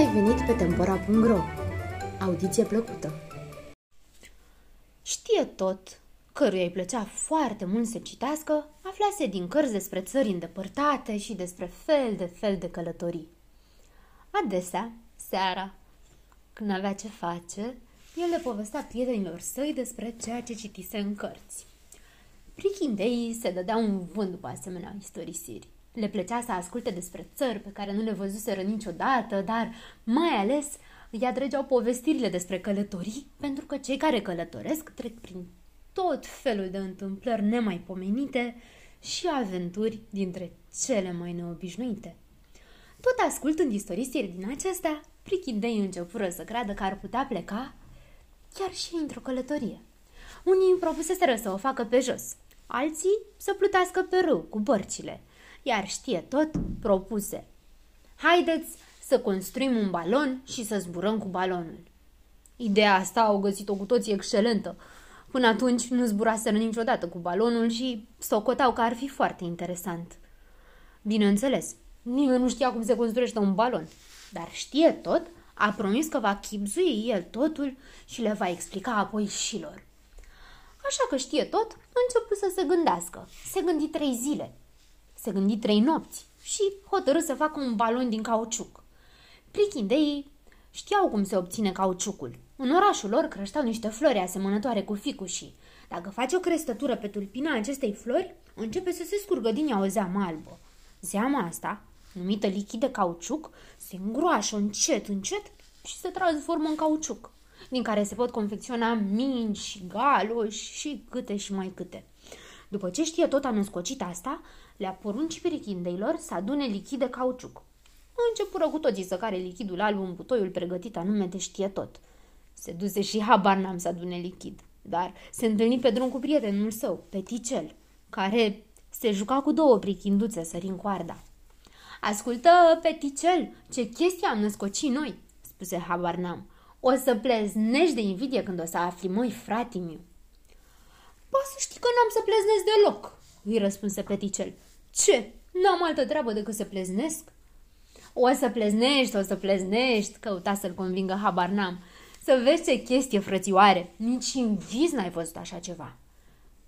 ai venit pe Tempora.ro Audiție plăcută! Știe tot, căruia îi plăcea foarte mult să citească, aflase din cărți despre țări îndepărtate și despre fel de fel de călătorii. Adesea, seara, când avea ce face, el le povestea prietenilor săi despre ceea ce citise în cărți. Prichindei se dădea un vânt după asemenea istorisiri. Le plăcea să asculte despre țări pe care nu le văzuseră niciodată, dar mai ales îi atrăgeau povestirile despre călătorii, pentru că cei care călătoresc trec prin tot felul de întâmplări nemaipomenite și aventuri dintre cele mai neobișnuite. Tot ascultând istorisiri din acestea, prichindei începură să creadă că ar putea pleca chiar și într-o călătorie. Unii propuseseră să o facă pe jos, alții să plutească pe râu cu bărcile, iar știe tot propuse. Haideți să construim un balon și să zburăm cu balonul. Ideea asta au găsit-o cu toții excelentă. Până atunci nu zburaseră niciodată cu balonul și socotau că ar fi foarte interesant. Bineînțeles, nimeni nu știa cum se construiește un balon, dar știe tot, a promis că va chipzui el totul și le va explica apoi și lor. Așa că știe tot, a început să se gândească. Se gândi trei zile, se gândi trei nopți și hotărâ să facă un balon din cauciuc. Prichindeii știau cum se obține cauciucul. În orașul lor creșteau niște flori asemănătoare cu ficușii. Dacă faci o crestătură pe tulpina acestei flori, începe să se scurgă din ea o zeamă albă. Zeama asta, numită lichid de cauciuc, se îngroașă încet, încet și se transformă în cauciuc, din care se pot confecționa mingi, galoși și câte și mai câte. După ce știe tot anuscocit asta, le-a porunci perichindeilor să adune lichid de cauciuc. Au începură cu toții să care lichidul alb în butoiul pregătit anume de știe tot. Se duse și habar n-am să adune lichid, dar se întâlni pe drum cu prietenul său, Peticel, care se juca cu două prichinduțe sărind coarda. Ascultă, Peticel, ce chestie am născocit noi, spuse habar n-am. O să pleznești de invidie când o să afli, măi, fratimiu. Poți să știi că n-am să pleznesc deloc, îi răspunse Peticel. Ce? N-am altă treabă decât să pleznesc? O să pleznești, o să pleznești, căuta să-l convingă habar n-am. Să vezi ce chestie, frățioare, nici în vis n-ai văzut așa ceva.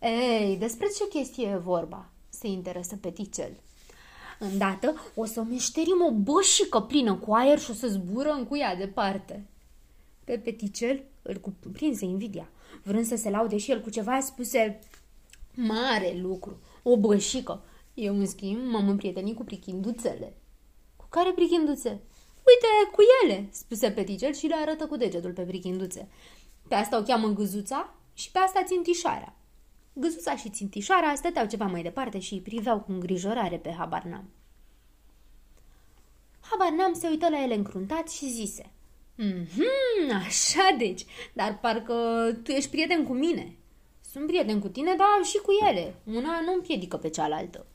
Ei, despre ce chestie e vorba? Se interesă Peticel. Îndată o să meșterim o bășică plină cu aer și o să zburăm cu ea departe. Pe Peticel îl cuprinse invidia. Vrând să se laude și el cu ceva, spuse Mare lucru, o bășică. Eu, în schimb, m-am împrietenit cu prichinduțele. Cu care prichinduțe? Uite, cu ele, spuse Peticel și le arătă cu degetul pe prichinduțe. Pe asta o cheamă gâzuța și pe asta țintișarea. Gâzuța și țintișarea stăteau ceva mai departe și îi priveau cu îngrijorare pe Habarnam. Habarnam se uită la ele încruntat și zise Mhm, așa deci, dar parcă tu ești prieten cu mine. Sunt prieten cu tine, dar și cu ele. Una nu împiedică pe cealaltă.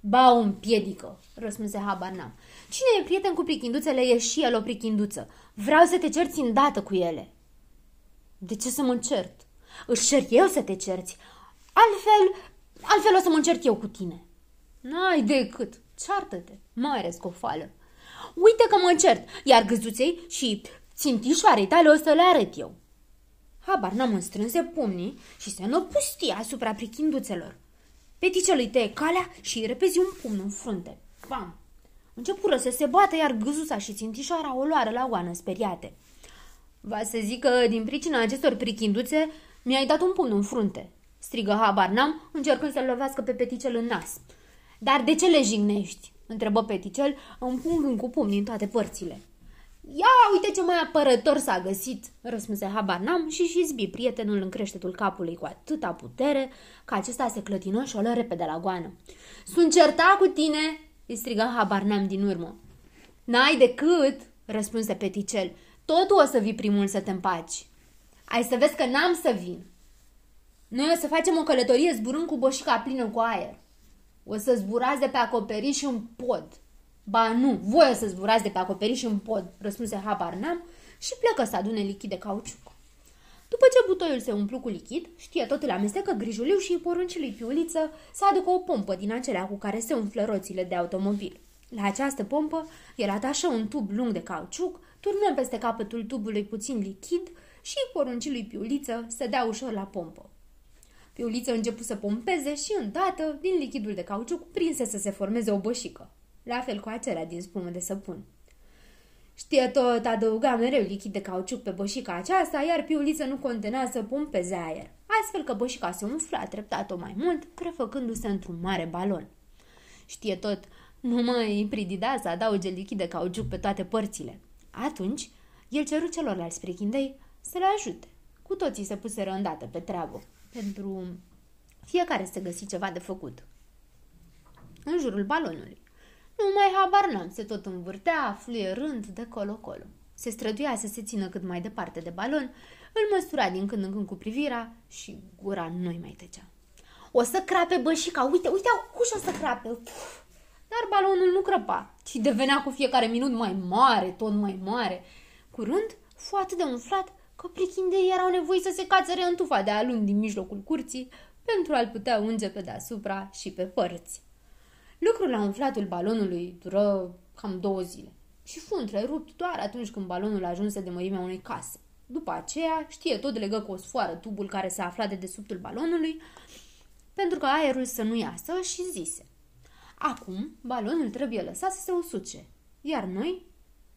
Ba, o împiedică, răspunse Habarnam. Cine e prieten cu prichinduțele e și el o prichinduță. Vreau să te cerți îndată cu ele. De ce să mă cert? Își cer eu să te cerți. Altfel, altfel o să mă încert eu cu tine. N-ai decât. Ceartă-te, mare scofală. Uite că mă cert, iar gâzuței și țintișoarei tale o să le arăt eu. Habar n-am înstrânse pumnii și se năpustie asupra prichinduțelor. Peticel îi tăie calea și îi repezi un pumn în frunte. Bam! Începură să se bată, iar gâzuța și țintișoara o luară la oană speriate. Va să zic că din pricina acestor prichinduțe mi-ai dat un pumn în frunte, strigă habar n-am, încercând să-l lovească pe peticel în nas. Dar de ce le jignești? Întrebă peticel, împungând cu pumnii în toate părțile. Ia uite ce mai apărător s-a găsit, răspunse habar n-am și și zbi prietenul în creștetul capului cu atâta putere că acesta se clătină și o lă repede la goană. Sunt certa cu tine, îi striga habar n-am din urmă. N-ai decât, răspunse peticel, tot o să vii primul să te împaci. Ai să vezi că n-am să vin. Noi o să facem o călătorie zburând cu boșica plină cu aer. O să zburați de pe acoperiș în pod. Ba nu, voi o să zburați de pe acoperiș în pod, răspunse habar n-am și plecă să adune lichid de cauciuc. După ce butoiul se umplu cu lichid, știe tot îl amestecă grijuliu și îi porunci lui Piuliță să aducă o pompă din acelea cu care se umflă roțile de automobil. La această pompă, el atașă un tub lung de cauciuc, turnă peste capătul tubului puțin lichid și porunci lui Piuliță să dea ușor la pompă. Piuliță început să pompeze și îndată, din lichidul de cauciuc, prinse să se formeze o bășică. La fel cu acelea din spumă de săpun. Știe tot, adăuga mereu lichid de cauciuc pe bășica aceasta, iar piuliță nu contenea să pompeze aer, astfel că bășica se umfla treptat-o mai mult, prefăcându-se într-un mare balon. Știe tot, nu mai pridida să adauge lichid de cauciuc pe toate părțile. Atunci, el ceru celorlalți prichindei să le ajute. Cu toții se puseră îndată pe treabă, pentru fiecare să găsi ceva de făcut. În jurul balonului. Nu mai habar n-am, se tot învârtea, fluierând de colo-colo. Se străduia să se țină cât mai departe de balon, îl măsura din când în când cu privirea și gura nu-i mai tăcea. O să crape bășica, uite, uite, ușa o să crape. Uf. Dar balonul nu crăpa, ci devenea cu fiecare minut mai mare, tot mai mare. Curând, fu atât de umflat că prichindei erau nevoi să se cațere în tufa de alun din mijlocul curții pentru a-l putea unge pe deasupra și pe părți. Lucrul la umflatul balonului dură cam două zile și fu întrerupt doar atunci când balonul ajunse de mărimea unei case. După aceea, știe tot legă cu o sfoară tubul care se afla de desubtul balonului, pentru că aerul să nu iasă și zise Acum, balonul trebuie lăsat să se usuce, iar noi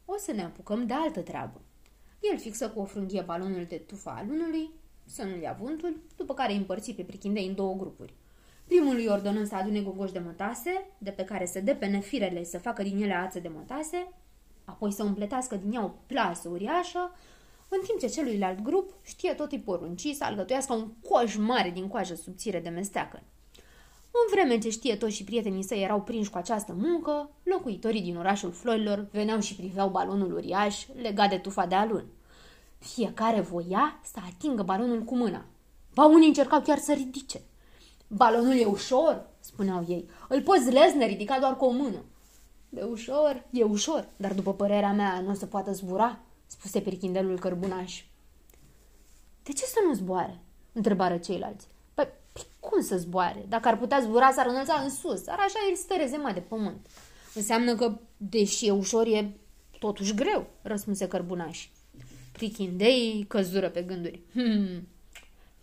o să ne apucăm de altă treabă. El fixă cu o frânghie balonul de tufa al unului, să nu-l ia vântul, după care îi împărți pe prichindei în două grupuri. Primul îi ordonând să adune gogoși de mătase, de pe care să depene firele să facă din ele ață de mătase, apoi să împletească din ea o plasă uriașă, în timp ce celuilalt grup știe tot îi porunci să algătuiască un coș mare din coajă subțire de mesteacă. În vreme ce știe tot și prietenii săi erau prinși cu această muncă, locuitorii din orașul Florilor veneau și priveau balonul uriaș legat de tufa de alun. Fiecare voia să atingă balonul cu mâna. Ba unii încercau chiar să ridice. Balonul e ușor, spuneau ei. Îl poți lezne ridica doar cu o mână. De ușor, e ușor, dar după părerea mea nu o să poată zbura, spuse perchindelul cărbunaș. De ce să nu zboare? întrebară ceilalți. Păi, cum să zboare? Dacă ar putea zbura, s-ar înălța în sus, dar așa el stă rezema de pământ. Înseamnă că, deși e ușor, e totuși greu, răspunse cărbunaș. Prichindei căzură pe gânduri. Hmm,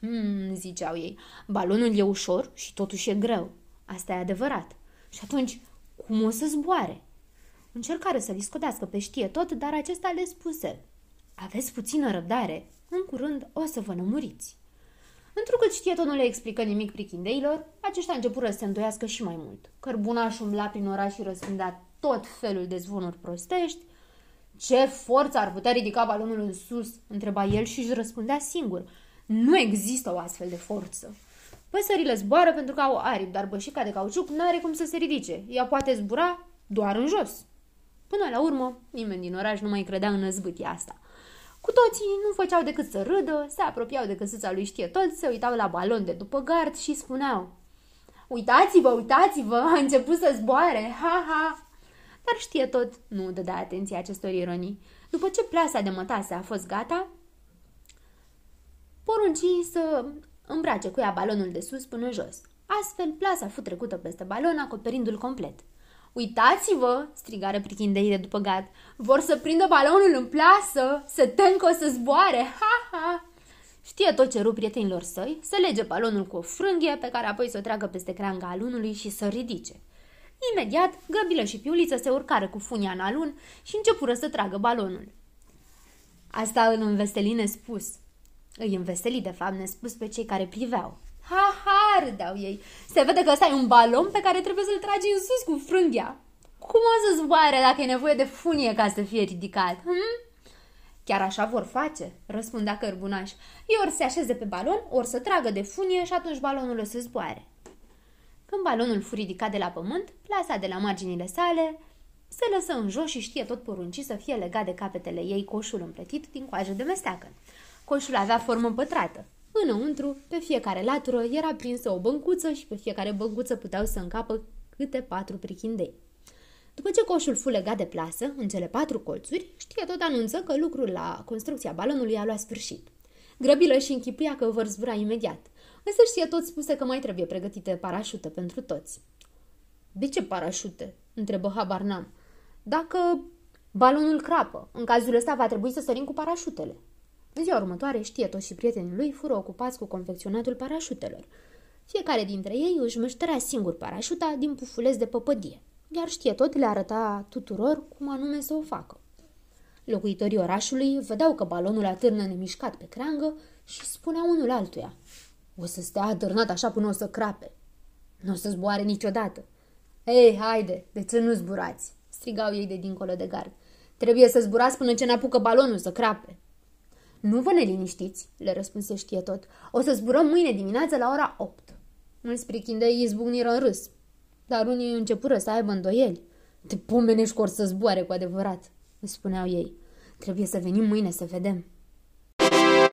Hmm, ziceau ei, balonul e ușor și totuși e greu. Asta e adevărat. Și atunci, cum o să zboare? Încercare să-l scodească pe știe tot, dar acesta le spuse. Aveți puțină răbdare. În curând o să vă nămuriți. Întrucât știe tot nu le explică nimic prichindeilor, aceștia începură să se îndoiască și mai mult. Cărbunașul umbla prin oraș și răspândea tot felul de zvonuri prostești. Ce forță ar putea ridica balonul în sus? întreba el și își răspundea singur. Nu există o astfel de forță. Păsările zboară pentru că au aripi, dar bășica de cauciuc nu are cum să se ridice. Ea poate zbura doar în jos. Până la urmă, nimeni din oraș nu mai credea în năzbâtia asta. Cu toții nu făceau decât să râdă, se apropiau de căsuța lui știe tot, se uitau la balon de după gard și spuneau Uitați-vă, uitați-vă, a început să zboare, ha, ha! Dar știe tot, nu dădea atenție acestor ironii. După ce plasa de mătase a fost gata, porunci să îmbrace cu ea balonul de sus până jos. Astfel, plasa fu trecută peste balon, acoperindu-l complet. Uitați-vă!" strigară prichindei de după gard. Vor să prindă balonul în plasă, să tem că o să zboare! Ha, ha! Știe tot ce rup prietenilor săi, să lege balonul cu o frânghie, pe care apoi să o tragă peste creanga alunului și să ridice. Imediat, Găbilă și Piuliță se urcară cu funia în alun și începură să tragă balonul. Asta îl învesteline spus. Îi înveseli, de fapt, nespus pe cei care priveau. Ha, ha, râdeau ei. Se vede că ăsta e un balon pe care trebuie să-l tragi în sus cu frânghia. Cum o să zboare dacă e nevoie de funie ca să fie ridicat? Hm? Chiar așa vor face, răspundea cărbunaș. Ei ori se așeze pe balon, ori să tragă de funie și atunci balonul o să zboare. Când balonul fu ridicat de la pământ, plasa de la marginile sale se lăsă în jos și știe tot poruncii să fie legat de capetele ei coșul împletit din coajă de mesteacă. Coșul avea formă pătrată. Înăuntru, pe fiecare latură, era prinsă o băncuță și pe fiecare băncuță puteau să încapă câte patru prichindei. După ce coșul fu legat de plasă, în cele patru colțuri, știe tot anunță că lucrul la construcția balonului a luat sfârșit. Grăbilă și închipuia că vor zbura imediat, însă știe tot spuse că mai trebuie pregătite parașute pentru toți. De ce parașute? întrebă habar n-am. Dacă balonul crapă, în cazul ăsta va trebui să sărim cu parașutele. În ziua următoare, știe toți și prietenii lui fură ocupați cu confecționatul parașutelor. Fiecare dintre ei își măștărea singur parașuta din pufuleț de păpădie, iar știe tot le arăta tuturor cum anume să o facă. Locuitorii orașului vedeau că balonul atârnă nemișcat pe creangă și spunea unul altuia. O să stea atârnat așa până o să crape. Nu o să zboare niciodată. Ei, haide, de ce nu zburați? strigau ei de dincolo de gard. Trebuie să zburați până ce n-apucă balonul să crape. Nu vă neliniștiți, le răspunse știe tot. O să zburăm mâine dimineață la ora 8. Mulți prichindei izbucniră în râs, dar unii începură să aibă îndoieli. Te pomenești că or să zboare cu adevărat, îi spuneau ei. Trebuie să venim mâine să vedem.